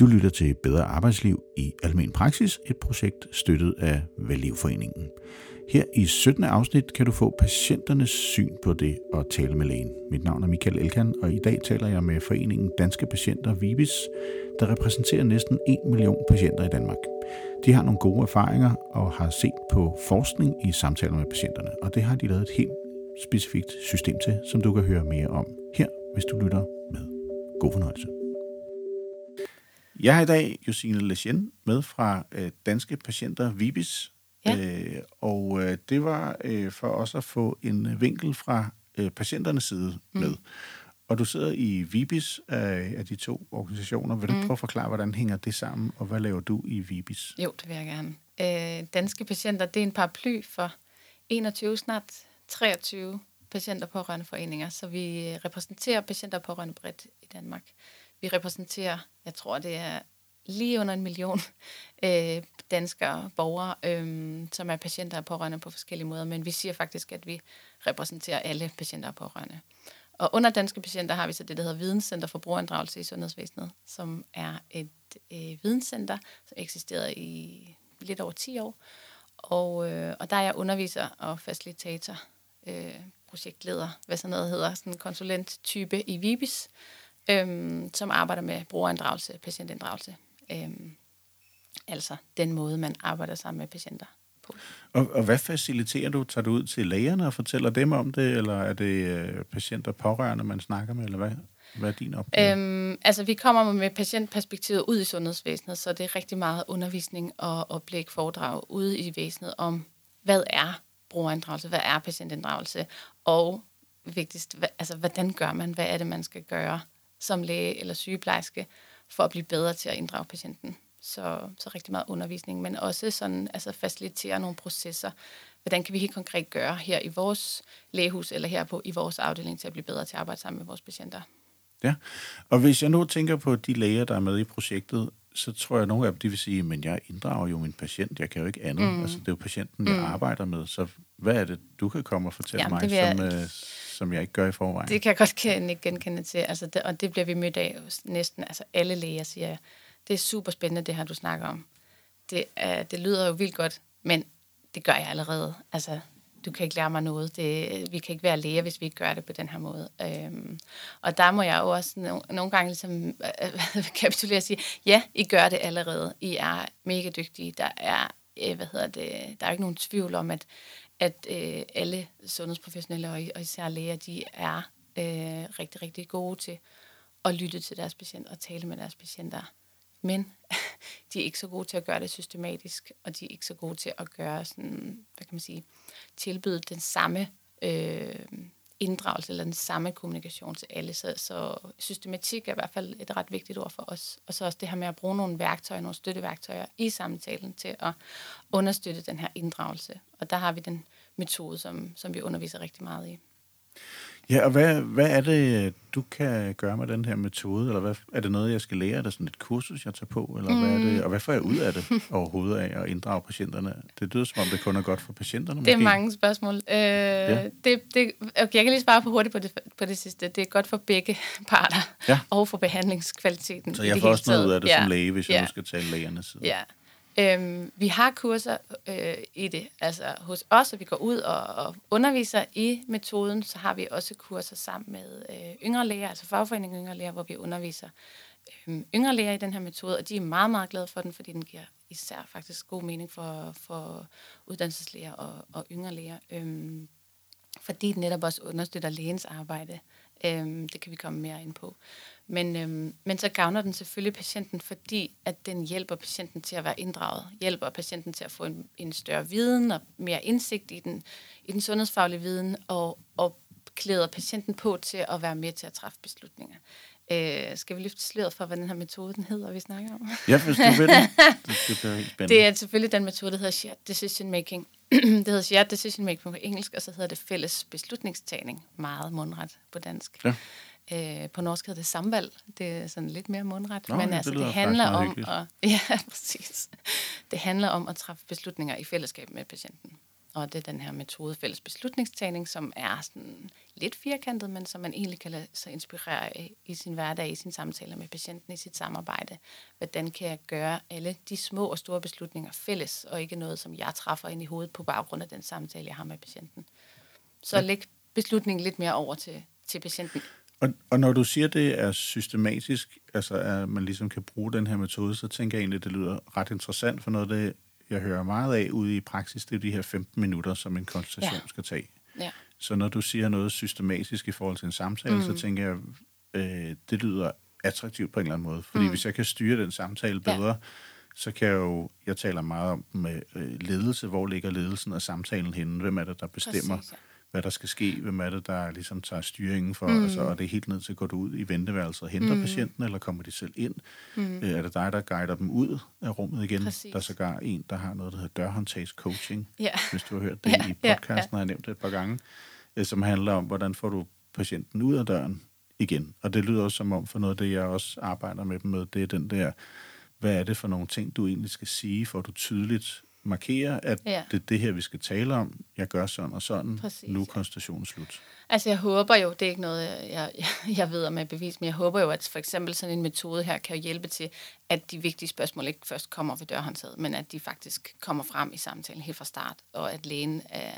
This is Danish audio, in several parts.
Du lytter til Bedre Arbejdsliv i Almen Praksis, et projekt støttet af Vellivforeningen. Her i 17. afsnit kan du få patienternes syn på det at tale med lægen. Mit navn er Michael Elkan, og i dag taler jeg med foreningen Danske Patienter Vibis, der repræsenterer næsten 1 million patienter i Danmark. De har nogle gode erfaringer og har set på forskning i samtaler med patienterne, og det har de lavet et helt specifikt system til, som du kan høre mere om her, hvis du lytter med. God fornøjelse. Jeg har i dag Josine Lechen med fra øh, Danske Patienter Vibis, Ja. øh, og øh, det var øh, for os at få en øh, vinkel fra øh, patienternes side med. Og du sidder i Vibis af, af de to organisationer. Vil du mm. prøve at forklare, hvordan hænger det sammen, og hvad laver du i Vibis? Jo, det vil jeg gerne. Øh, danske patienter, det er en paraply for 21, snart 23 patienter på foreninger, så vi repræsenterer patienter på bredt i Danmark. Vi repræsenterer, jeg tror det er lige under en million øh, danskere, borgere, øh, som er patienter og pårørende på forskellige måder, men vi siger faktisk, at vi repræsenterer alle patienter og pårørende. Og under danske patienter har vi så det, der hedder Videnscenter for brugerinddragelse i sundhedsvæsenet, som er et øh, videnscenter, som eksisterede i lidt over 10 år. Og, øh, og der er jeg underviser og facilitator, øh, projektleder, hvad sådan noget hedder, sådan en konsulenttype i Vibis, øh, som arbejder med brugerinddragelse, patientinddragelse. Øh, altså den måde, man arbejder sammen med patienter på. Og, og hvad faciliterer du? Tager du ud til lægerne og fortæller dem om det, eller er det øh, patienter pårørende, man snakker med, eller hvad, hvad er din opgave? Øhm, altså, vi kommer med patientperspektivet ud i sundhedsvæsenet, så det er rigtig meget undervisning og oplæg foredrag ude i væsenet om, hvad er brugerinddragelse, hvad er patientinddragelse, og vigtigst, hvad, altså, hvordan gør man, hvad er det, man skal gøre som læge eller sygeplejerske, for at blive bedre til at inddrage patienten. Så, så rigtig meget undervisning, men også sådan, altså facilitere nogle processer. Hvordan kan vi helt konkret gøre her i vores lægehus eller her på i vores afdeling til at blive bedre til at arbejde sammen med vores patienter? Ja, og hvis jeg nu tænker på de læger, der er med i projektet, så tror jeg, at nogle af dem de vil sige, men jeg inddrager jo min patient, jeg kan jo ikke andet. Mm. Altså, det er jo patienten, jeg arbejder med, så hvad er det, du kan komme og fortælle Jamen, mig, jeg- som, øh, som jeg ikke gør i forvejen? Det kan jeg godt ikke genkende til, altså det, og det bliver vi mødt af næsten, altså alle læger siger, det er super spændende, det her, du snakker om. Det, er, det lyder jo vildt godt, men det gør jeg allerede. Altså, du kan ikke lære mig noget. Det, vi kan ikke være læger, hvis vi ikke gør det på den her måde. Øhm, og der må jeg jo også nogle, nogle gange ligesom, øh, kapitulere og sige, ja, I gør det allerede. I er mega dygtige. Der er, øh, hvad hedder det, der er ikke nogen tvivl om, at, at øh, alle sundhedsprofessionelle og, og især læger, de er øh, rigtig, rigtig gode til at lytte til deres patienter og tale med deres patienter. Men de er ikke så gode til at gøre det systematisk, og de er ikke så gode til at gøre sådan, hvad kan man sige, tilbyde den samme øh, inddragelse eller den samme kommunikation til alle. Så, så systematik er i hvert fald et ret vigtigt ord for os. Og så også det her med at bruge nogle værktøjer, nogle støtteværktøjer i samtalen til at understøtte den her inddragelse. Og der har vi den metode, som, som vi underviser rigtig meget i. Ja, og hvad, hvad er det, du kan gøre med den her metode? Eller hvad, er det noget, jeg skal lære? Er det sådan et kursus, jeg tager på? Eller mm. hvad er det? Og hvad får jeg ud af det overhovedet af at inddrage patienterne? Det lyder som om, det kun er godt for patienterne. Det er måske. mange spørgsmål. Øh, ja. det, det, okay, jeg kan lige svare på hurtigt på det, på det sidste. Det er godt for begge parter, Ja. og for behandlingskvaliteten. Så jeg får også noget ud af det ja. som læge, hvis jeg ja. nu skal tale lægernes side. Ja. Øhm, vi har kurser øh, i det. Altså hos os, og vi går ud og, og underviser i metoden, så har vi også kurser sammen med øh, yngre læger, altså fagforeningen yngre læger, hvor vi underviser øh, yngre læger i den her metode, og de er meget, meget glade for den, fordi den giver især faktisk god mening for, for uddannelseslæger og, og yngre læger. Øhm, fordi den netop også understøtter lægens arbejde. Øhm, det kan vi komme mere ind på. Men, øhm, men så gavner den selvfølgelig patienten, fordi at den hjælper patienten til at være inddraget, hjælper patienten til at få en, en større viden og mere indsigt i den, i den sundhedsfaglige viden, og, og klæder patienten på til at være med til at træffe beslutninger. Øh, skal vi løfte sløret for, hvad den her metode den hedder, vi snakker om? Ja, hvis du vil det. Det, bliver spændende. Det er selvfølgelig den metode, der hedder shared decision making. det hedder shared decision making på engelsk, og så hedder det fælles beslutningstagning. Meget mundret på dansk. Ja. Øh, på norsk hedder det samvalg. Det er sådan lidt mere mundret. Nå, men ja, altså, det, det handler om hyggeligt. at, ja, præcis. Det handler om at træffe beslutninger i fællesskab med patienten. og det er den her metode fælles beslutningstagning, som er sådan lidt firkantet, men som man egentlig kan lade sig inspirere af i sin hverdag, i sin samtaler med patienten, i sit samarbejde. Hvordan kan jeg gøre alle de små og store beslutninger fælles, og ikke noget, som jeg træffer ind i hovedet på baggrund af den samtale, jeg har med patienten. Så læg beslutningen lidt mere over til, til patienten. Og, og når du siger, det er systematisk, altså at man ligesom kan bruge den her metode, så tænker jeg egentlig, at det lyder ret interessant, for noget af det, jeg hører meget af ude i praksis, det er de her 15 minutter, som en konsultation ja. skal tage. Ja. Så når du siger noget systematisk i forhold til en samtale, mm. så tænker jeg, øh, det lyder attraktivt på en eller anden måde. Fordi mm. hvis jeg kan styre den samtale bedre, ja. så kan jeg jo, jeg taler meget om med øh, ledelse, hvor ligger ledelsen af samtalen henne, hvem er det, der bestemmer, Præcis, ja hvad der skal ske, hvem er det, der ligesom tager styringen for, mm. altså, og det er helt ned til, at gå ud i venteværelset og henter mm. patienten, eller kommer de selv ind? Mm. Øh, er det dig, der guider dem ud af rummet igen? Præcis. Der er sågar en, der har noget, der hedder dørhåndtagscoaching, ja. hvis du har hørt det ja, i podcasten, ja, ja. har jeg nævnt det et par gange, øh, som handler om, hvordan får du patienten ud af døren igen. Og det lyder også som om, for noget af det, jeg også arbejder med dem med, det er den der, hvad er det for nogle ting, du egentlig skal sige, for at du tydeligt markere, at ja. det er det her, vi skal tale om. Jeg gør sådan og sådan. Præcis, nu er konstationen slut. Altså jeg håber jo, det er ikke noget, jeg, jeg ved om er bevis, men jeg håber jo, at for eksempel sådan en metode her kan hjælpe til, at de vigtige spørgsmål ikke først kommer ved dørhåndtaget, men at de faktisk kommer frem i samtalen helt fra start, og at lægen er...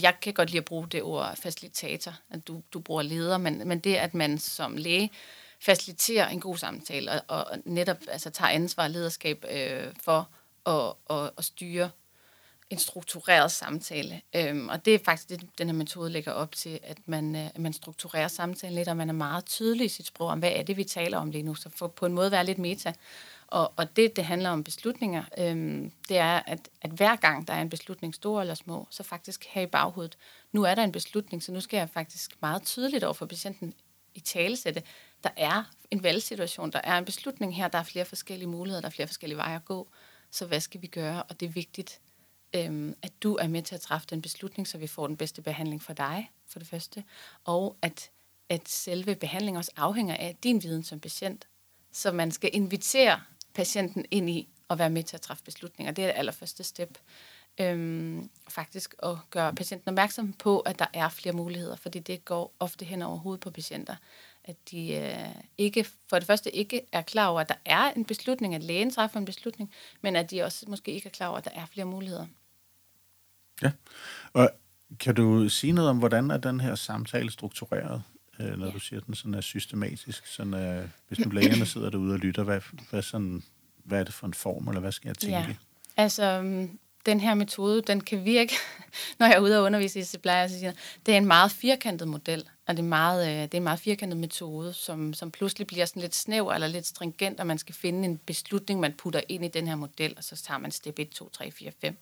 Jeg kan godt lide at bruge det ord facilitator, at du, du bruger leder, men, men det, at man som læge faciliterer en god samtale, og, og netop altså, tager ansvar og lederskab øh, for at, at, at styre en struktureret samtale. Øhm, og det er faktisk det, den her metode lægger op til, at man, øh, man strukturerer samtalen lidt, og man er meget tydelig i sit sprog om, hvad er det, vi taler om lige nu, så for på en måde være lidt meta. Og, og det, det handler om beslutninger, øhm, det er, at, at hver gang der er en beslutning, stor eller små, så faktisk have i baghovedet, nu er der en beslutning, så nu skal jeg faktisk meget tydeligt over for patienten i talesætte, der er en valgsituation, der er en beslutning her, der er flere forskellige muligheder, der er flere forskellige veje at gå så hvad skal vi gøre? Og det er vigtigt, øhm, at du er med til at træffe den beslutning, så vi får den bedste behandling for dig, for det første, og at, at selve behandlingen også afhænger af din viden som patient. Så man skal invitere patienten ind i at være med til at træffe beslutninger. Det er det allerførste step. Øhm, faktisk at gøre patienten opmærksom på, at der er flere muligheder, fordi det går ofte hen over hovedet på patienter at de øh, ikke, for det første ikke er klar over, at der er en beslutning, at lægen træffer en beslutning, men at de også måske ikke er klar over, at der er flere muligheder. Ja, og kan du sige noget om, hvordan er den her samtale struktureret, øh, når ja. du siger, at den sådan er systematisk? Sådan, øh, hvis nu lægerne sidder derude og lytter, hvad, hvad, sådan, hvad er det for en form, eller hvad skal jeg tænke? Ja. Altså, den her metode, den kan virke, når jeg er ude og undervise så plejer jeg at sige, det er en meget firkantet model, og det er, meget, øh, det er en meget firkantet metode, som, som pludselig bliver sådan lidt snæver eller lidt stringent, og man skal finde en beslutning, man putter ind i den her model, og så tager man step 1, 2, 3, 4, 5.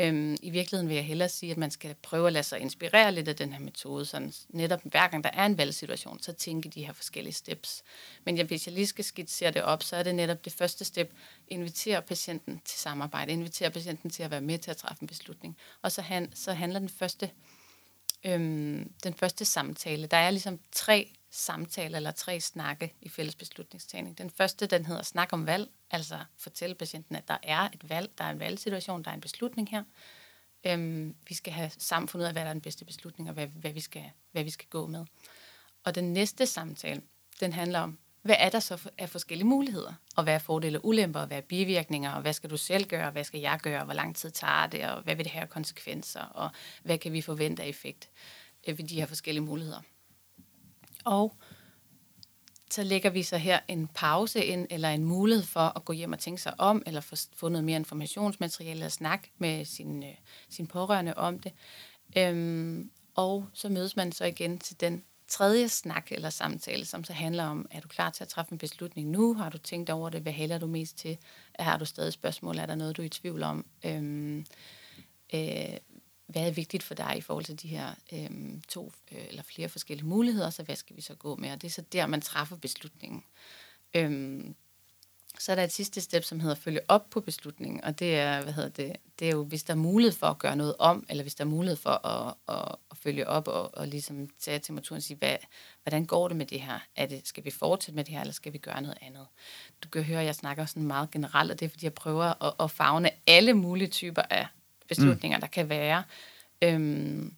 Øhm, I virkeligheden vil jeg hellere sige, at man skal prøve at lade sig inspirere lidt af den her metode, sådan netop hver gang der er en valgsituation, så tænke de her forskellige steps. Men ja, hvis jeg lige skal skitsere det op, så er det netop det første step, invitere patienten til samarbejde, invitere patienten til at være med til at træffe en beslutning. Og så, han, så handler den første, øhm, den første samtale, der er ligesom tre samtale eller tre snakke i fælles beslutningstagning. Den første, den hedder snak om valg, altså fortælle patienten, at der er et valg, der er en valgsituation, der er en beslutning her. Øhm, vi skal have sammen fundet ud af, hvad der er den bedste beslutning, og hvad, hvad, vi skal, hvad vi skal gå med. Og den næste samtale, den handler om, hvad er der så af forskellige muligheder? Og hvad er fordele og ulemper, og hvad er bivirkninger, og hvad skal du selv gøre, og hvad skal jeg gøre, hvor lang tid tager det, og hvad vil det have konsekvenser, og hvad kan vi forvente af effekt øh, ved de her forskellige muligheder? Og så lægger vi så her en pause ind, eller en mulighed for at gå hjem og tænke sig om, eller få, få noget mere informationsmateriale, eller snakke med sin, øh, sin pårørende om det. Øhm, og så mødes man så igen til den tredje snak eller samtale, som så handler om, er du klar til at træffe en beslutning nu? Har du tænkt over det? Hvad hælder du mest til? Har du stadig spørgsmål? Er der noget, du er i tvivl om? Øhm, øh, hvad er vigtigt for dig i forhold til de her øhm, to øh, eller flere forskellige muligheder, så hvad skal vi så gå med? Og det er så der, man træffer beslutningen. Øhm, så er der et sidste step, som hedder følge op på beslutningen, og det er, hvad hedder det, det er jo, hvis der er mulighed for at gøre noget om, eller hvis der er mulighed for at, at, at følge op og, og ligesom tage temperaturen og sige, hvad, hvordan går det med det her? Er det, skal vi fortsætte med det her, eller skal vi gøre noget andet? Du kan høre, at jeg snakker sådan meget generelt, og det er, fordi jeg prøver at, at fagne alle mulige typer af beslutninger, mm. der kan være. Øhm,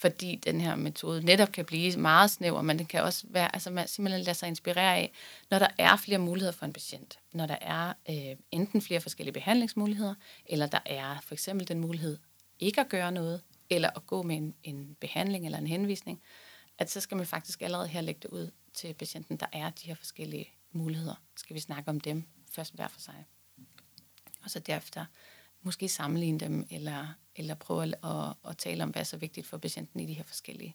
fordi den her metode netop kan blive meget snæver, men den kan også være, altså man simpelthen lader sig inspirere af, når der er flere muligheder for en patient, når der er øh, enten flere forskellige behandlingsmuligheder, eller der er for eksempel den mulighed ikke at gøre noget, eller at gå med en, en behandling eller en henvisning, at så skal man faktisk allerede her lægge det ud til patienten, der er de her forskellige muligheder. Skal vi snakke om dem først hver for sig. Og så derefter måske sammenligne dem, eller, eller prøve at, at, at tale om, hvad er så vigtigt for patienten i de her forskellige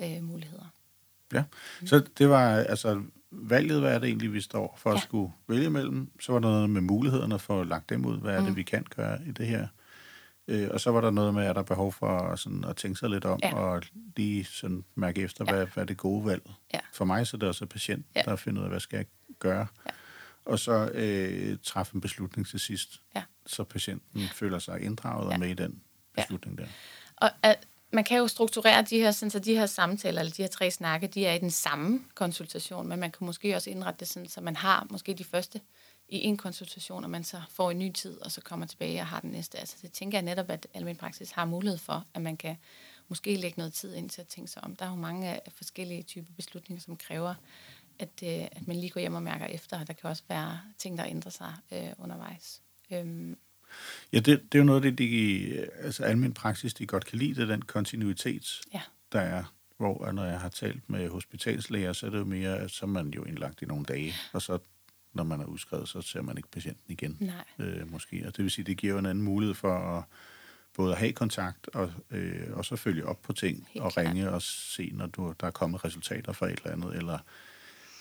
øh, muligheder. Ja, så det var altså valget, hvad er det egentlig, vi står for at ja. skulle vælge mellem. Så var der noget med mulighederne for at lagt dem ud. Hvad er det, mm. vi kan gøre i det her? Øh, og så var der noget med, at der er behov for sådan, at tænke sig lidt om, ja. og lige sådan mærke efter, ja. hvad, hvad er det gode valg. Ja. For mig så er det også patient, ja. der finder ud af, hvad skal jeg gøre. Ja. Og så øh, træffe en beslutning til sidst, ja. så patienten føler sig inddraget ja. og med i den beslutning ja. der. Og at man kan jo strukturere de her, sådan, så de her samtaler, eller de her tre snakke, de er i den samme konsultation, men man kan måske også indrette det sådan, så man har måske de første i en konsultation, og man så får en ny tid, og så kommer tilbage og har den næste. Altså det tænker jeg netop, at almindelig praksis har mulighed for, at man kan måske lægge noget tid ind til at tænke sig om. Der er jo mange forskellige typer beslutninger, som kræver, at, øh, at man lige går hjem og mærker efter, og der kan også være ting, der ændrer sig øh, undervejs. Øhm. Ja, det, det er jo noget af det, de, altså almindelig praksis, de godt kan lide, det er den kontinuitet, ja. der er. Hvor når jeg har talt med hospitalslæger, så er det jo mere, at så er man jo indlagt i nogle dage, og så når man er udskrevet, så ser man ikke patienten igen. Nej. Øh, måske. Og det vil sige, det giver en anden mulighed for at både at have kontakt og, øh, og så følge op på ting Helt og klart. ringe og se, når du, der er kommet resultater fra et eller andet, eller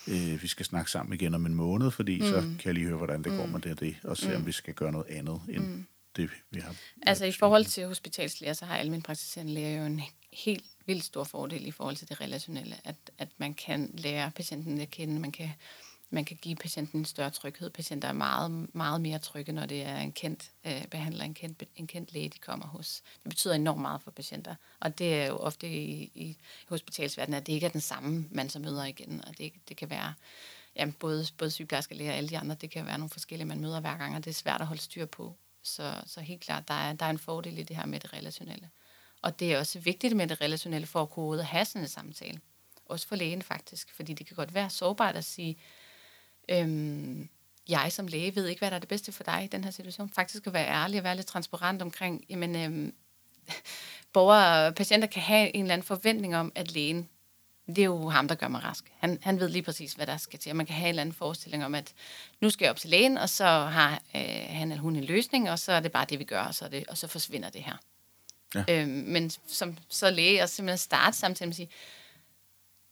øh, vi skal snakke sammen igen om en måned, fordi mm. så kan jeg lige høre, hvordan det mm. går med det og det, og se, mm. om vi skal gøre noget andet end mm. det, vi har. Altså i forhold til hospitalslæger, så har almindelig praktiserende læger jo en helt vildt stor fordel i forhold til det relationelle, at, at man kan lære patienten at kende, man kan man kan give patienten en større tryghed. Patienter er meget, meget mere trygge, når det er en kendt øh, behandler, en kendt, en kendt læge, de kommer hos. Det betyder enormt meget for patienter. Og det er jo ofte i, i hospitalsverdenen, at det ikke er den samme man så møder igen. Og det, det kan være ja, både, både sygeplejersker, læger og alle de andre, det kan være nogle forskellige, man møder hver gang, og det er svært at holde styr på. Så, så helt klart, der er, der er en fordel i det her med det relationelle. Og det er også vigtigt med det relationelle for at kunne have sådan en samtale. Også for lægen faktisk, fordi det kan godt være sårbart at sige, øhm, jeg som læge ved ikke, hvad der er det bedste for dig i den her situation. Faktisk at være ærlig og være lidt transparent omkring, jamen, øhm, borgere og patienter kan have en eller anden forventning om, at lægen, det er jo ham, der gør mig rask. Han, han ved lige præcis, hvad der skal til. Og man kan have en eller anden forestilling om, at nu skal jeg op til lægen, og så har øh, han eller hun en løsning, og så er det bare det, vi gør, og så, det, og så forsvinder det her. Ja. Øhm, men som så læge, og simpelthen starte samtidig med at sige,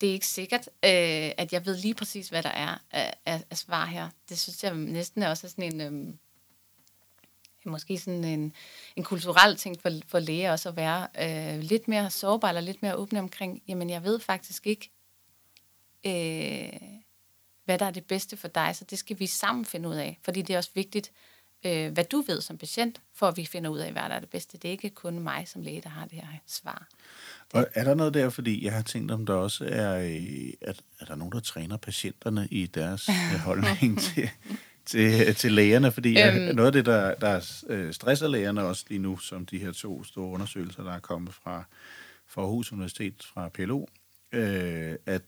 det er ikke sikkert, øh, at jeg ved lige præcis, hvad der er af, af, af svar her. Det synes jeg næsten er også sådan en... Øh, måske sådan en, en kulturel ting for, for læger også at være øh, lidt mere sårbar eller lidt mere åbne omkring, jamen jeg ved faktisk ikke, øh, hvad der er det bedste for dig, så det skal vi sammen finde ud af, fordi det er også vigtigt, øh, hvad du ved som patient, for at vi finder ud af, hvad der er det bedste. Det er ikke kun mig som læge, der har det her svar. Og er der noget der, fordi jeg har tænkt, om der også er, øh, at, er der nogen, der træner patienterne i deres øh, holdning til, til, til lægerne? Fordi øhm. noget af det, der, der øh, stresser lægerne også lige nu, som de her to store undersøgelser, der er kommet fra, fra Aarhus Universitet, fra PLO, øh, at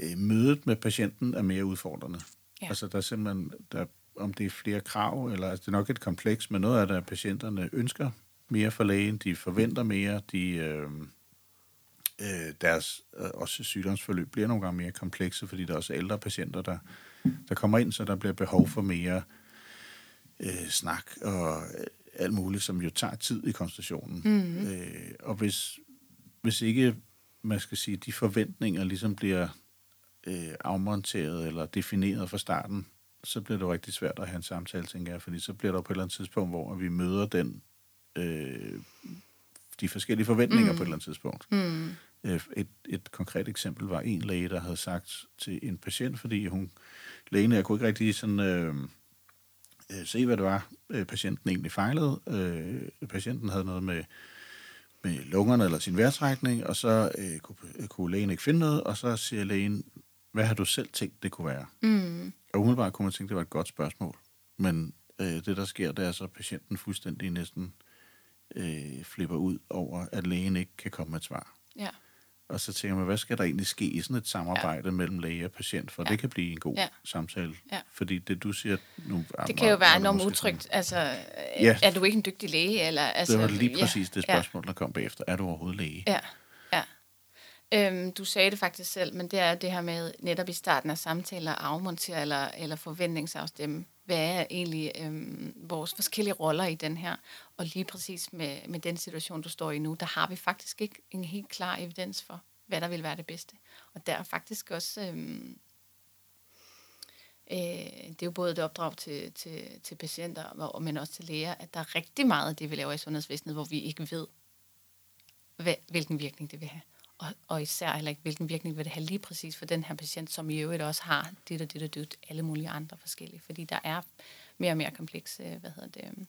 øh, mødet med patienten er mere udfordrende. Ja. Altså der er simpelthen, der, om det er flere krav, eller altså, det er nok et kompleks, men noget af det, at patienterne ønsker mere for lægen, de forventer mere, de, øh, øh, deres øh, også sygdomsforløb bliver nogle gange mere komplekse, fordi der er også ældre patienter, der, der kommer ind, så der bliver behov for mere øh, snak og alt muligt, som jo tager tid i konstationen. Mm-hmm. Øh, og hvis, hvis ikke, man skal sige, de forventninger ligesom bliver øh, afmonteret eller defineret fra starten, så bliver det jo rigtig svært at have en samtale, tænker jeg, fordi så bliver der på et eller andet tidspunkt, hvor vi møder den øh, de forskellige forventninger mm. på et eller andet tidspunkt. Mm. Øh, et, et konkret eksempel var en læge, der havde sagt til en patient, fordi hun, lægen, jeg kunne ikke rigtig sådan, øh, øh, se, hvad det var, øh, patienten egentlig fejlede. Øh, patienten havde noget med, med lungerne eller sin vejrtrækning, og så øh, kunne, kunne lægen ikke finde noget, og så siger lægen, hvad har du selv tænkt, det kunne være? Mm. Og umiddelbart kunne man tænke, det var et godt spørgsmål. Men øh, det, der sker, det er så, at patienten fuldstændig næsten øh, flipper ud over, at lægen ikke kan komme med et svar. Ja. Og så tænker man, hvad skal der egentlig ske i sådan et samarbejde ja. mellem læge og patient, for ja. det kan blive en god ja. samtale. Ja. Fordi det, du siger nu... Det kan jo være enormt utrygt. Altså, ja. er du ikke en dygtig læge? Eller, altså, det var lige præcis ja. det spørgsmål, der kom bagefter. Er du overhovedet læge? Ja, ja. Øhm, du sagde det faktisk selv, men det er det her med netop i starten af samtaler afmontere eller, eller forventningsafstemme. Hvad er egentlig øhm, vores forskellige roller i den her? Og lige præcis med, med den situation, du står i nu, der har vi faktisk ikke en helt klar evidens for, hvad der vil være det bedste. Og der er faktisk også... Øhm, øh, det er jo både et opdrag til, til, til patienter, men også til læger, at der er rigtig meget af det, vi laver i sundhedsvæsenet, hvor vi ikke ved, hvad, hvilken virkning det vil have og, og især heller ikke, hvilken virkning vil det have lige præcis for den her patient, som i øvrigt også har dit og dit og dit, alle mulige andre forskellige, fordi der er mere og mere komplekse, øh, hvad hedder det, øhm,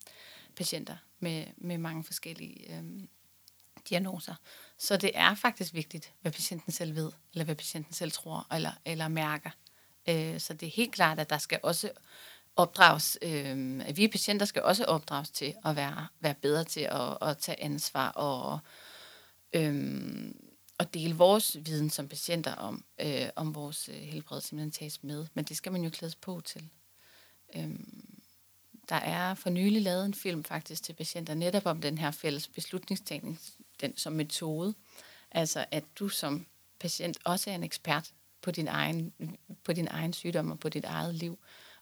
patienter med, med mange forskellige øhm, diagnoser. Så det er faktisk vigtigt, hvad patienten selv ved, eller hvad patienten selv tror, eller, eller mærker. Øh, så det er helt klart, at der skal også opdrages, øh, at vi patienter skal også opdrages til at være, være bedre til at, at tage ansvar og øh, at dele vores viden som patienter om, øh, om vores øh, helbred simpelthen tages med. Men det skal man jo klædes på til. Øhm, der er for nylig lavet en film faktisk til patienter netop om den her fælles beslutningstagning den, som metode. Altså at du som patient også er en ekspert på din egen, på din egen sygdom og på dit eget liv.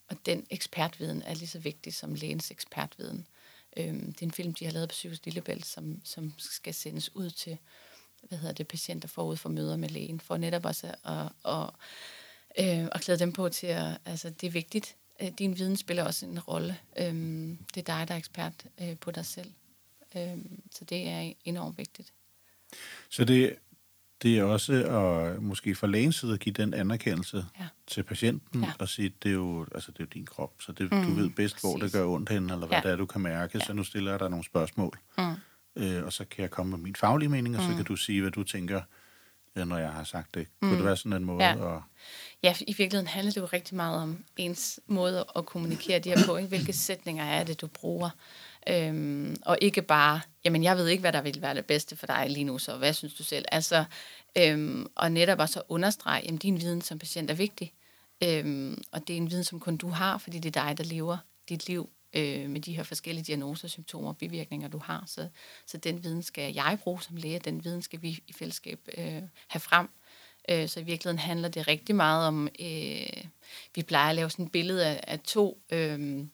Og den ekspertviden er lige så vigtig som lægens ekspertviden. Øhm, det er en film, de har lavet på Sygehus Lillebælt, som, som skal sendes ud til hvad hedder det, patienter forud for møder med lægen, for netop også at, at, øh, at klæde dem på til at, altså det er vigtigt. Øh, din viden spiller også en rolle. Øhm, det er dig, der er ekspert øh, på dig selv. Øhm, så det er enormt vigtigt. Så det, det er også at måske fra lægens side at give den anerkendelse ja. til patienten ja. og sige, det er jo, altså det er jo din krop, så det, mm, du ved bedst, præcis. hvor det gør ondt hen, eller hvad ja. det er, du kan mærke, ja. så nu stiller jeg dig nogle spørgsmål. Mm øh, og så kan jeg komme med min faglige mening, og så mm. kan du sige, hvad du tænker, når jeg har sagt det. Mm. Kunne det være sådan en måde ja. at... Ja, i virkeligheden handler det jo rigtig meget om ens måde at kommunikere de her på. Ikke? Hvilke sætninger er det, du bruger? Øhm, og ikke bare, jamen jeg ved ikke, hvad der vil være det bedste for dig lige nu, så hvad synes du selv? Altså, øhm, og netop også at understrege, at din viden som patient er vigtig. Øhm, og det er en viden, som kun du har, fordi det er dig, der lever dit liv øh, med de her forskellige diagnoser, symptomer og bivirkninger, du har. Så, så den viden skal jeg bruge som læge, den viden skal vi i fællesskab øh, have frem. Øh, så i virkeligheden handler det rigtig meget om, øh, vi plejer at lave sådan et billede af, af to... Øh,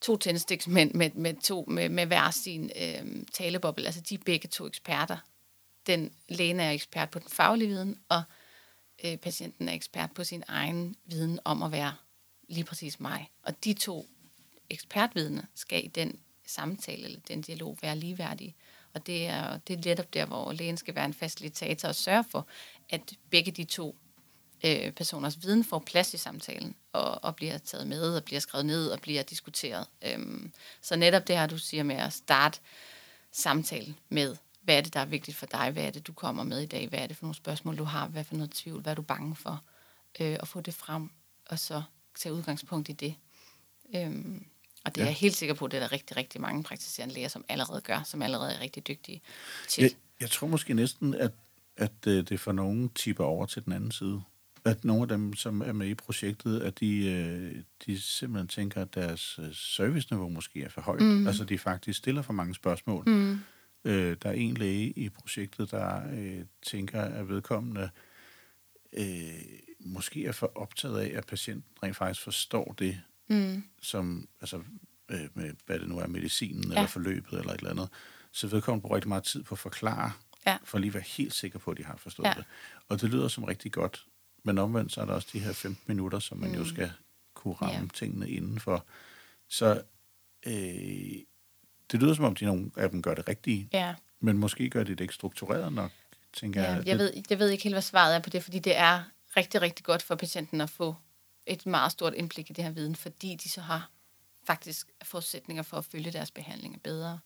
to tændstiksmænd med, med, to, med, med hver sin øh, taleboble. Altså de er begge to eksperter. Den lægen er ekspert på den faglige viden, og øh, patienten er ekspert på sin egen viden om at være lige præcis mig. Og de to ekspertvidne skal i den samtale eller den dialog være ligeværdige. Og det er, det er netop der, hvor lægen skal være en facilitator og sørge for, at begge de to øh, personers viden får plads i samtalen og, og bliver taget med og bliver skrevet ned og bliver diskuteret. Øhm, så netop det her, du siger med at starte samtalen med, hvad er det, der er vigtigt for dig? Hvad er det, du kommer med i dag? Hvad er det for nogle spørgsmål, du har? Hvad for noget tvivl? Hvad er du bange for? Øh, og få det frem, og så tage udgangspunkt i det. Øhm, og det ja. er jeg helt sikker på, at det er der rigtig, rigtig mange praktiserende læger, som allerede gør, som allerede er rigtig dygtige til. Jeg, jeg tror måske næsten, at, at øh, det for nogen tipper over til den anden side. At nogle af dem, som er med i projektet, at de, øh, de simpelthen tænker, at deres øh, serviceniveau måske er for højt. Mm. Altså, de faktisk stiller for mange spørgsmål. Mm. Øh, der er en læge i projektet, der øh, tænker, at vedkommende øh, måske er for optaget af, at patienten rent faktisk forstår det, mm. som, altså, øh, med, hvad det nu er, medicinen ja. eller forløbet eller et eller andet, så vedkommende bruger rigtig meget tid på at forklare, ja. for lige at være helt sikker på, at de har forstået ja. det. Og det lyder som rigtig godt, men omvendt så er der også de her 15 minutter, som man mm. jo skal kunne ramme ja. tingene indenfor. Så øh, det lyder som om, de nogle af dem gør det rigtige, ja. men måske gør de det ikke struktureret nok, tænker ja, jeg. Jeg ved, jeg ved ikke helt, hvad svaret er på det, fordi det er rigtig, rigtig godt for patienten at få et meget stort indblik i det her viden, fordi de så har faktisk forudsætninger for at følge deres behandlinger bedre.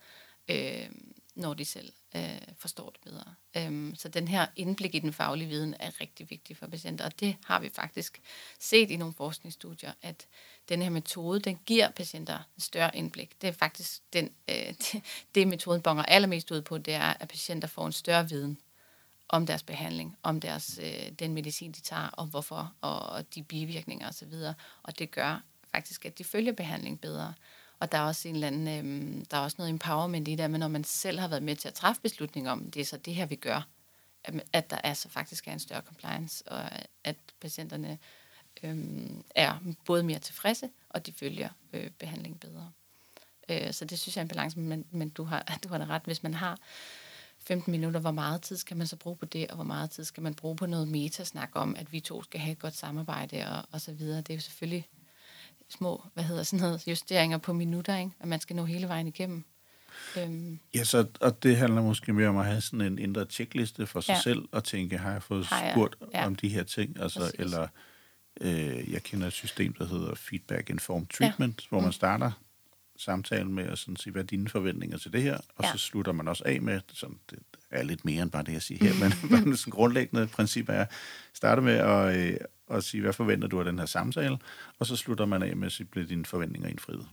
Øh, når de selv øh, forstår det bedre. Øh, så den her indblik i den faglige viden er rigtig vigtig for patienter, og det har vi faktisk set i nogle forskningsstudier, at den her metode, den giver patienter en større indblik. Det er faktisk den, øh, det, det, metoden bonger allermest ud på, det er, at patienter får en større viden om deres behandling, om deres, øh, den medicin, de tager, og hvorfor, og de bivirkninger osv. Og det gør faktisk, at de følger behandling bedre. Og der er også en eller anden, øh, der er også noget empowerment i det, men når man selv har været med til at træffe beslutninger om, det er så det her, vi gør, at der altså faktisk er en større compliance, og at patienterne øh, er både mere tilfredse, og de følger øh, behandlingen bedre. Øh, så det synes jeg er en balance, men, men du har, du har da ret, hvis man har 15 minutter, hvor meget tid skal man så bruge på det, og hvor meget tid skal man bruge på noget metasnak om, at vi to skal have et godt samarbejde og, og så videre. Det er jo selvfølgelig små, hvad hedder sådan noget, justeringer på minutter, ikke? at man skal nå hele vejen igennem. Øhm. Ja, så, og det handler måske mere om at have sådan en indre checkliste for sig ja. selv, og tænke, har jeg fået har jeg? spurgt ja. om de her ting? Altså, Præcis. eller øh, jeg kender et system, der hedder Feedback Informed Treatment, ja. hvor man mm. starter samtalen med at sådan sige, hvad er dine forventninger til det her, og ja. så slutter man også af med, sådan, det er lidt mere end bare det, jeg siger her, men, men sådan grundlæggende princip er, starte med at, øh, at sige, hvad forventer du af den her samtale, og så slutter man af med at sige, bliver dine forventninger indfriet.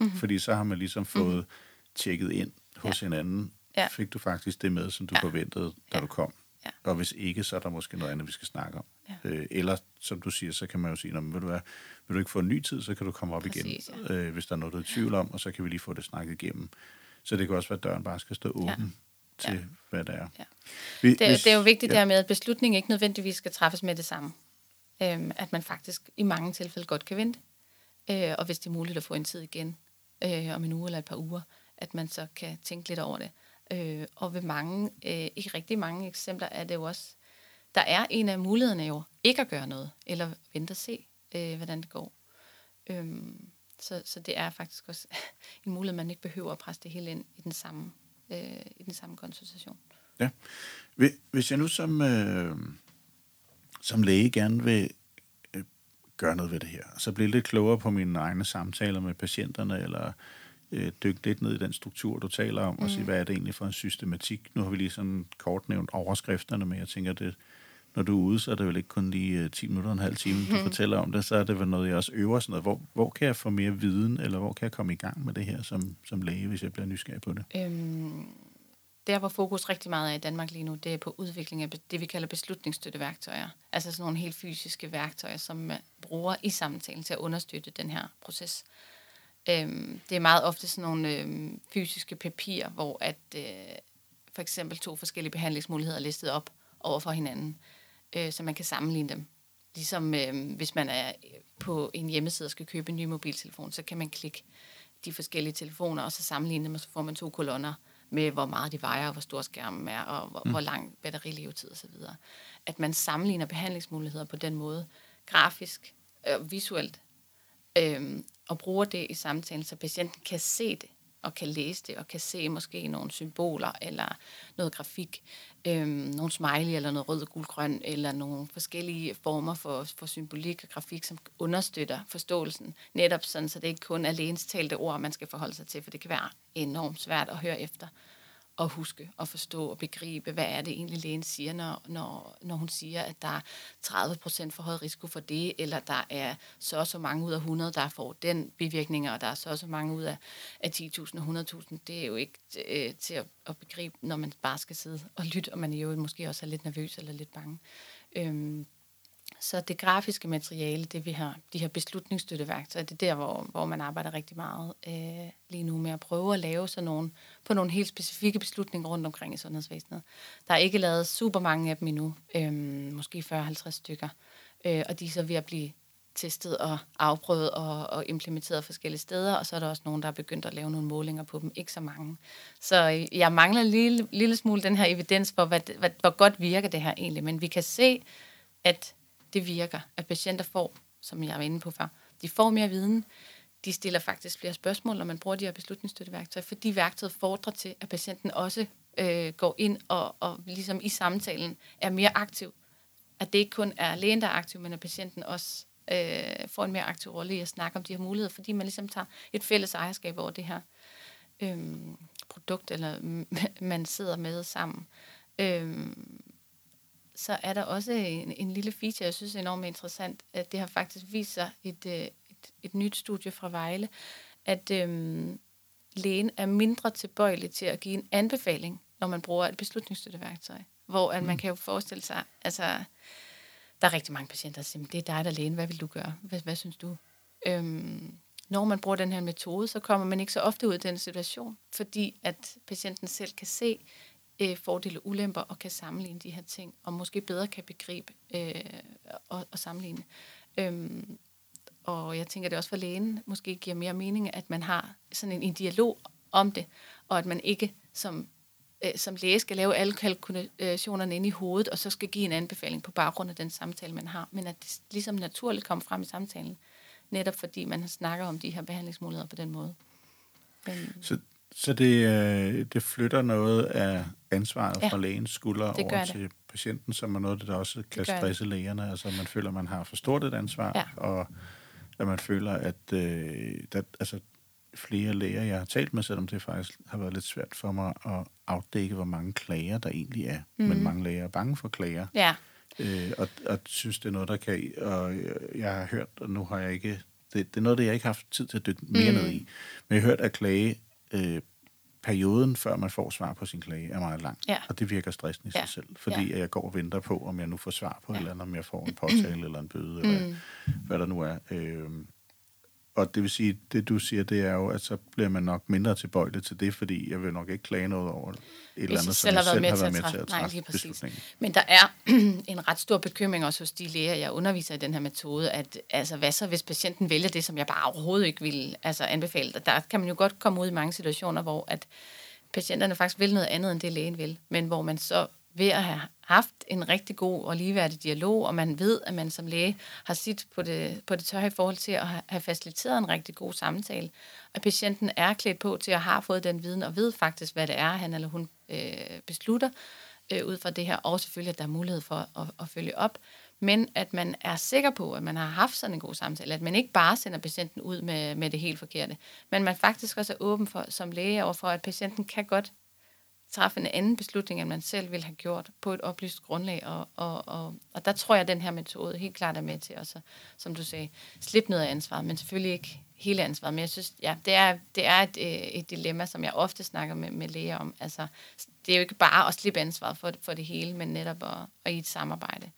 Mm-hmm. Fordi så har man ligesom mhm. fået mm-hmm. tjekket ind hos ja. hinanden, ja. fik du faktisk det med, som du ja. forventede, da ja. du kom. Ja. Og hvis ikke, så er der måske noget andet, vi skal snakke om. Ja. Øh, eller, som du siger, så kan man jo sige, vil du, være, vil du ikke få en ny tid, så kan du komme op Præcis, igen, ja. øh, hvis der er noget, du er i tvivl om, og så kan vi lige få det snakket igennem. Så det kan også være, at døren bare skal stå åben ja. til, ja. hvad det er. Ja. Vi, det, hvis, det er jo vigtigt ja. der med, at beslutningen ikke nødvendigvis skal træffes med det samme. Øhm, at man faktisk i mange tilfælde godt kan vente. Øh, og hvis det er muligt at få en tid igen, øh, om en uge eller et par uger, at man så kan tænke lidt over det. Øh, og ved mange, øh, ikke rigtig mange eksempler er det jo også, der er en af mulighederne jo ikke at gøre noget, eller vente og se, øh, hvordan det går. Øhm, så, så det er faktisk også en mulighed, man ikke behøver at presse det hele ind i den samme, øh, i den samme konsultation. Ja. Hvis jeg nu som, øh, som læge gerne vil øh, gøre noget ved det her, så bliver lidt klogere på mine egne samtaler med patienterne, eller øh, dykke lidt ned i den struktur, du taler om, mm. og sige, hvad er det egentlig for en systematik? Nu har vi lige sådan kort nævnt overskrifterne, men jeg tænker, det, når du er ude, så er det vel ikke kun lige uh, 10 minutter og en halv time, du fortæller om det, så er det vel noget, jeg også øver sådan noget. Hvor, hvor kan jeg få mere viden, eller hvor kan jeg komme i gang med det her som, som læge, hvis jeg bliver nysgerrig på det? Øhm, der, hvor fokus rigtig meget er i Danmark lige nu, det er på udvikling af det, vi kalder beslutningsstøtteværktøjer. Altså sådan nogle helt fysiske værktøjer, som man bruger i samtalen til at understøtte den her proces. Øhm, det er meget ofte sådan nogle øhm, fysiske papirer, hvor at øh, for eksempel to forskellige behandlingsmuligheder er listet op over for hinanden, øh, så man kan sammenligne dem. Ligesom øh, hvis man er på en hjemmeside og skal købe en ny mobiltelefon, så kan man klikke de forskellige telefoner, og så sammenligne dem, og så får man to kolonner med, hvor meget de vejer, og hvor stor skærmen er, og hvor, mm. hvor lang batterilevetid osv. At man sammenligner behandlingsmuligheder på den måde, grafisk og øh, visuelt, øhm, og bruger det i samtalen, så patienten kan se det og kan læse det, og kan se måske nogle symboler, eller noget grafik, øhm, nogle smiley, eller noget rød, gul, grøn, eller nogle forskellige former for, for symbolik og grafik, som understøtter forståelsen. Netop sådan, så det ikke kun er alene talte ord, man skal forholde sig til, for det kan være enormt svært at høre efter at huske og forstå og begribe, hvad er det egentlig lægen siger, når, når, når hun siger, at der er 30 procent for høj risiko for det, eller der er så og så mange ud af 100, der får den bivirkning, og der er så og så mange ud af, af 10.000 og 100.000. Det er jo ikke øh, til at, at begribe, når man bare skal sidde og lytte, og man er jo måske også er lidt nervøs eller lidt bange. Øhm, så det grafiske materiale, det vi har, de her beslutningsstøtteværktøjer, det er der, hvor, hvor man arbejder rigtig meget øh, lige nu med at prøve at lave sådan nogle, på nogle helt specifikke beslutninger rundt omkring i sundhedsvæsenet. Der er ikke lavet super mange af dem endnu, øh, måske 40-50 stykker, øh, og de er så ved at blive testet og afprøvet og, og implementeret forskellige steder, og så er der også nogen, der er begyndt at lave nogle målinger på dem, ikke så mange. Så øh, jeg mangler en lille, lille smule den her evidens for, hvad, hvad, hvor godt virker det her egentlig, men vi kan se, at det virker, at patienter får, som jeg var inde på før, de får mere viden, de stiller faktisk flere spørgsmål, når man bruger de her beslutningsstøtteværktøjer, fordi værktøjet fordrer til, at patienten også øh, går ind og, og ligesom i samtalen er mere aktiv. At det ikke kun er lægen, der er aktiv, men at patienten også øh, får en mere aktiv rolle i at snakke om de her muligheder, fordi man ligesom tager et fælles ejerskab over det her. øh, produkt, eller man sidder med sammen. Øh, så er der også en, en lille feature, jeg synes er enormt interessant, at det har faktisk vist sig et, øh, et, et nyt studie fra Vejle, at øhm, lægen er mindre tilbøjelig til at give en anbefaling, når man bruger et beslutningsstøtteværktøj. Hvor at man mm. kan jo forestille sig, altså, der er rigtig mange patienter, der siger, det er dig, der er lægen, hvad vil du gøre? Hvad, hvad synes du? Øhm, når man bruger den her metode, så kommer man ikke så ofte ud i den situation, fordi at patienten selv kan se øh, fordele og ulemper og kan sammenligne de her ting, og måske bedre kan begribe øh, og, og sammenligne. Øhm, og jeg tænker, det også for lægen måske giver mere mening, at man har sådan en, en dialog om det, og at man ikke som, øh, som læge skal lave alle kalkulationerne ind i hovedet, og så skal give en anbefaling på baggrund af den samtale, man har, men at det ligesom naturligt kommer frem i samtalen, netop fordi man snakker om de her behandlingsmuligheder på den måde. Men, så så det, øh, det flytter noget af ansvaret ja, fra lægens skulder over det. til patienten, som er noget, der også kan det stresse det. lægerne. Altså man føler, man har for stort et ansvar, ja. og at man føler, at øh, der, altså, flere læger, jeg har talt med, selvom det faktisk har været lidt svært for mig at afdække, hvor mange klager der egentlig er. Mm. Men mange læger er bange for klager. Ja. Øh, og, og synes, det er noget, der kan... Og jeg har hørt, og nu har jeg ikke... Det, det er noget, det jeg ikke har haft tid til at dykke mere mm. ned i. Men jeg har hørt, at klage øh, perioden, før man får svar på sin klage, er meget lang. Ja. Og det virker stressende i ja. sig selv, fordi ja. jeg går og venter på, om jeg nu får svar på ja. et eller andet, om jeg får en påtale eller en bøde, mm. eller hvad der nu er. Øh, og det vil sige, det du siger, det er jo, at så bliver man nok mindre tilbøjelig til det, fordi jeg vil nok ikke klage noget over et eller andet, som jeg selv har været med til at træffe beslutningen. Men der er en ret stor bekymring også hos de læger, jeg underviser i den her metode, at altså, hvad så, hvis patienten vælger det, som jeg bare overhovedet ikke vil altså, anbefale? Der kan man jo godt komme ud i mange situationer, hvor at patienterne faktisk vil noget andet, end det lægen vil, men hvor man så ved at have haft en rigtig god og ligeværdig dialog, og man ved, at man som læge har sit på det, på det tørre i forhold til at have faciliteret en rigtig god samtale, og patienten er klædt på til at have fået den viden, og ved faktisk, hvad det er, han eller hun øh, beslutter øh, ud fra det her, og selvfølgelig, at der er mulighed for at, at følge op, men at man er sikker på, at man har haft sådan en god samtale, at man ikke bare sender patienten ud med, med det helt forkerte, men man faktisk også er åben for, som læge overfor, at patienten kan godt træffe en anden beslutning, end man selv ville have gjort på et oplyst grundlag. Og, og, og, og der tror jeg, at den her metode helt klart er med til også, som du sagde, slippe noget af ansvaret, men selvfølgelig ikke hele ansvaret. Men jeg synes, ja, det er, det er et, øh, et dilemma, som jeg ofte snakker med, med læger om. Altså, det er jo ikke bare at slippe ansvaret for, for det hele, men netop at, at i et samarbejde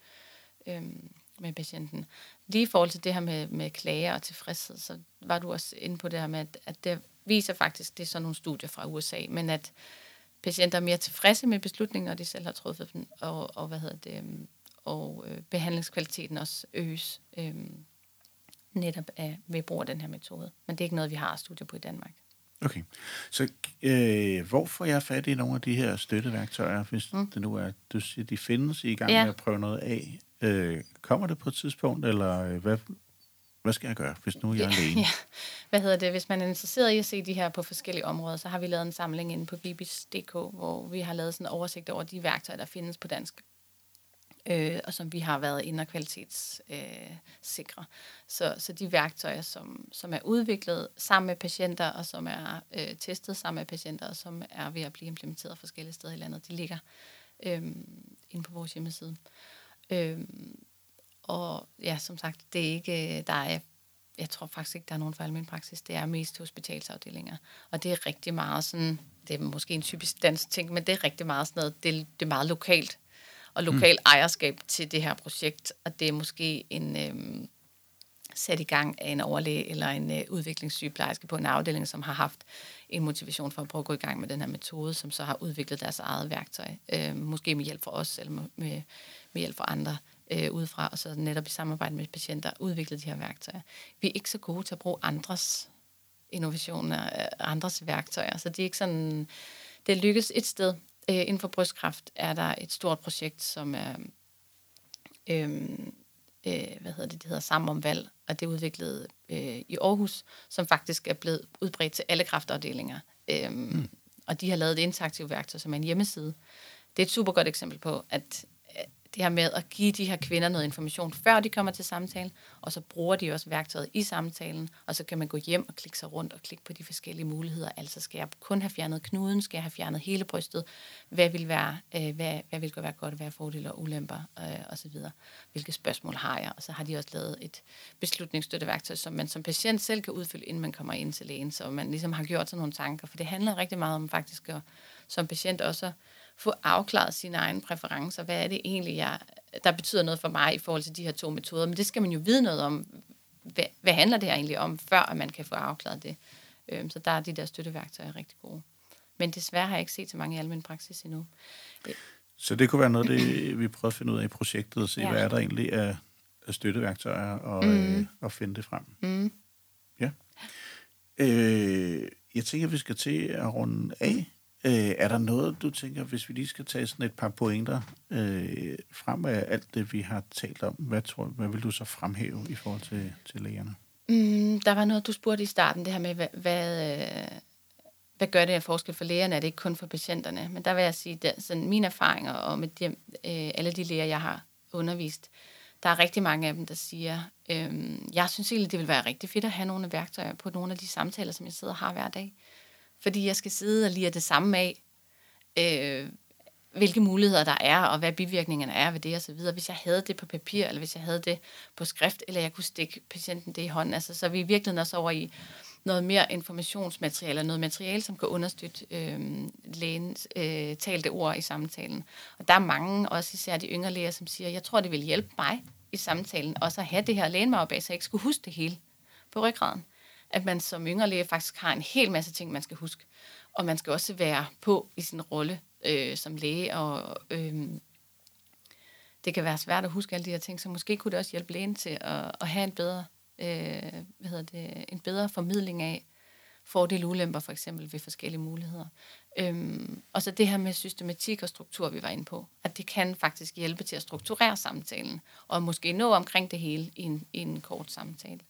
øhm, med patienten. Lige i forhold til det her med, med klager og tilfredshed, så var du også inde på det her med, at, at det viser faktisk, det er sådan nogle studier fra USA, men at patienter er mere tilfredse med beslutningen, når de selv har truffet dem, og, og hvad hedder det, øhm, og øh, behandlingskvaliteten også øges øh, netop af, ved brug af den her metode. Men det er ikke noget, vi har studier på i Danmark. Okay, så øh, hvor får jeg fat i nogle af de her støtteværktøjer, hvis mm. det nu er, du siger, de findes i gang ja. med at prøve noget af? Øh, kommer det på et tidspunkt, eller øh, hvad, hvad skal jeg gøre, hvis nu jeg er alene? Ja. Hvad hedder det? Hvis man er interesseret i at se de her på forskellige områder, så har vi lavet en samling inde på bibis.dk, hvor vi har lavet sådan en oversigt over de værktøjer, der findes på dansk øh, og som vi har været inde og kvalitetssikre. Øh, så, så de værktøjer, som, som er udviklet sammen med patienter, og som er øh, testet sammen med patienter, og som er ved at blive implementeret forskellige steder i landet, de ligger øh, inde på vores hjemmeside. Øh, og ja, som sagt, det er ikke, der er, jeg tror faktisk ikke, der er nogen for almindelig praksis. Det er mest hospitalsafdelinger. Og det er rigtig meget sådan, det er måske en typisk dansk ting, men det er rigtig meget sådan noget, det, det er meget lokalt. Og lokal mm. ejerskab til det her projekt. Og det er måske en, øhm, sat i gang af en overlæge eller en øh, udviklingssygeplejerske på en afdeling, som har haft en motivation for at prøve at gå i gang med den her metode, som så har udviklet deres eget værktøj. Øh, måske med hjælp fra os, eller med, med, med hjælp fra andre øh, udefra, og så netop i samarbejde med patienter udviklet de her værktøjer. Vi er ikke så gode til at bruge andres innovationer, øh, andres værktøjer, så det er ikke sådan, det lykkes et sted. Øh, inden for brystkræft er der et stort projekt, som er, øh, øh, hvad hedder det, det hedder Sammen om valg, og det er udviklet øh, i Aarhus, som faktisk er blevet udbredt til alle kræftafdelinger. Øh, mm. Og de har lavet et interaktivt værktøj, som er en hjemmeside. Det er et super godt eksempel på, at det her med at give de her kvinder noget information, før de kommer til samtalen, og så bruger de også værktøjet i samtalen, og så kan man gå hjem og klikke sig rundt og klikke på de forskellige muligheder. Altså skal jeg kun have fjernet knuden, skal jeg have fjernet hele brystet, hvad vil være, øh, hvad, hvad vil være godt, hvad er fordele og ulemper, øh, osv. Hvilke spørgsmål har jeg? Og så har de også lavet et beslutningsstøtteværktøj, som man som patient selv kan udfylde, inden man kommer ind til lægen, så man ligesom har gjort sig nogle tanker, for det handler rigtig meget om faktisk at som patient også få afklaret sine egne præferencer. Hvad er det egentlig, jeg, der betyder noget for mig i forhold til de her to metoder? Men det skal man jo vide noget om. Hvad, hvad handler det her egentlig om, før man kan få afklaret det? Øhm, så der er de der støtteværktøjer rigtig gode. Men desværre har jeg ikke set så mange i almindelig praksis endnu. Så det kunne være noget, det, vi prøver at finde ud af i projektet, og se, ja. hvad er der egentlig af, af støtteværktøjer, og, mm. øh, og finde det frem. Mm. Ja. Øh, jeg tænker, vi skal til at runde af. Øh, er der noget, du tænker, hvis vi lige skal tage sådan et par pointer øh, frem af alt det, vi har talt om, hvad, tror, hvad vil du så fremhæve i forhold til, til lægerne? Mm, der var noget, du spurgte i starten, det her med, hvad, hvad, øh, hvad gør det af forskel for lægerne? Er det ikke kun for patienterne? Men der vil jeg sige, at sådan mine erfaringer og med de, øh, alle de læger, jeg har undervist, der er rigtig mange af dem, der siger, øh, jeg synes egentlig, det vil være rigtig fedt at have nogle værktøjer på nogle af de samtaler, som jeg sidder og har hver dag fordi jeg skal sidde og lide det samme af, øh, hvilke muligheder der er, og hvad bivirkningerne er ved det og så videre. Hvis jeg havde det på papir, eller hvis jeg havde det på skrift, eller jeg kunne stikke patienten det i hånden, altså, så er vi i virkeligheden også over i noget mere informationsmateriale, noget materiale, som kan understøtte øh, lægens øh, talte ord i samtalen. Og der er mange, også især de yngre læger, som siger, jeg tror, det vil hjælpe mig i samtalen, også at have det her lægemarbejde, så jeg ikke skulle huske det hele på ryggraden at man som yngre læge faktisk har en hel masse ting, man skal huske. Og man skal også være på i sin rolle øh, som læge, og øh, det kan være svært at huske alle de her ting, så måske kunne det også hjælpe lægen til at, at have en bedre, øh, hvad hedder det, en bedre formidling af fordele og ulemper for eksempel ved forskellige muligheder. Øhm, og så det her med systematik og struktur, vi var inde på, at det kan faktisk hjælpe til at strukturere samtalen, og måske nå omkring det hele i en, i en kort samtale.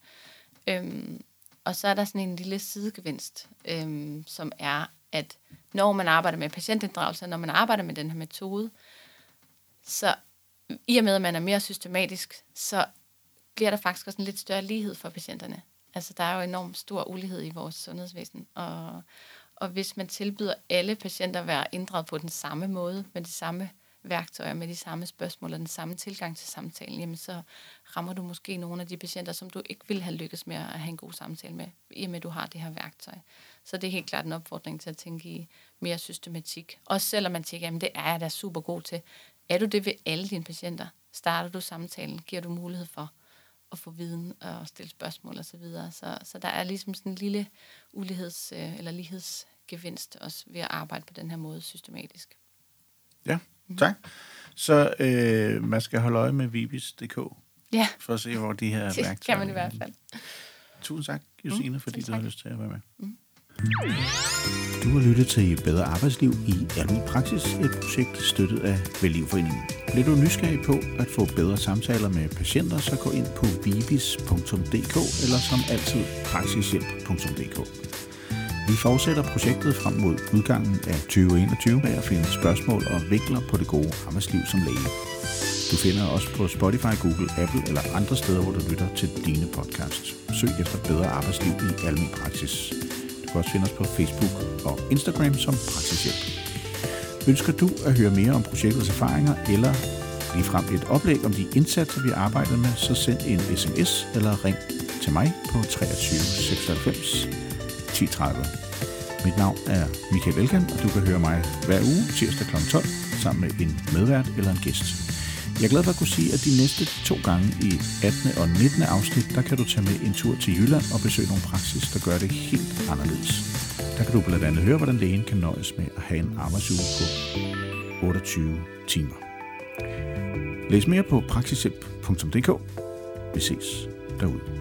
Øhm, og så er der sådan en lille sidegevinst, øhm, som er, at når man arbejder med patientinddragelse, når man arbejder med den her metode, så i og med, at man er mere systematisk, så bliver der faktisk også en lidt større lighed for patienterne. Altså, der er jo enormt stor ulighed i vores sundhedsvæsen, og, og hvis man tilbyder alle patienter at være inddraget på den samme måde, med de samme værktøjer med de samme spørgsmål og den samme tilgang til samtalen, jamen så rammer du måske nogle af de patienter, som du ikke ville have lykkes med at have en god samtale med, i og med at du har det her værktøj. Så det er helt klart en opfordring til at tænke i mere systematik. Også selvom man tænker, jamen det er jeg da super god til. Er du det ved alle dine patienter? Starter du samtalen? Giver du mulighed for at få viden og stille spørgsmål osv.? Så, videre. så, så der er ligesom sådan en lille uligheds- øh, eller lighedsgevinst også ved at arbejde på den her måde systematisk. Ja, Tak. Så øh, man skal holde øje med vibis.dk ja. for at se, hvor de her det værktøjer... kan man i hvert fald. Tusind tak, Josine, mm, fordi du har lyst til at være med. Mm. Du har lyttet til Bedre Arbejdsliv i Almen Praksis, et projekt støttet af Vellivforeningen. Bliver du nysgerrig på at få bedre samtaler med patienter, så gå ind på vibis.dk eller som altid praksishjælp.dk. Vi fortsætter projektet frem mod udgangen af 2021 med at finde spørgsmål og vinkler på det gode arbejdsliv som læge. Du finder os på Spotify, Google, Apple eller andre steder, hvor du lytter til dine podcasts. Søg efter bedre arbejdsliv i almen praksis. Du kan også finde os på Facebook og Instagram som Praksishjælp. Ønsker du at høre mere om projektets erfaringer eller lige frem et oplæg om de indsatser, vi arbejder med, så send en sms eller ring til mig på 23 96 10.30. Mit navn er Michael Elkan, og du kan høre mig hver uge tirsdag kl. 12 sammen med en medvært eller en gæst. Jeg er glad for at kunne sige, at de næste to gange i 18. og 19. afsnit, der kan du tage med en tur til Jylland og besøge nogle praksis, der gør det helt anderledes. Der kan du blandt andet høre, hvordan lægen kan nøjes med at have en arbejdsuge på 28 timer. Læs mere på praksishjælp.dk. Vi ses derude.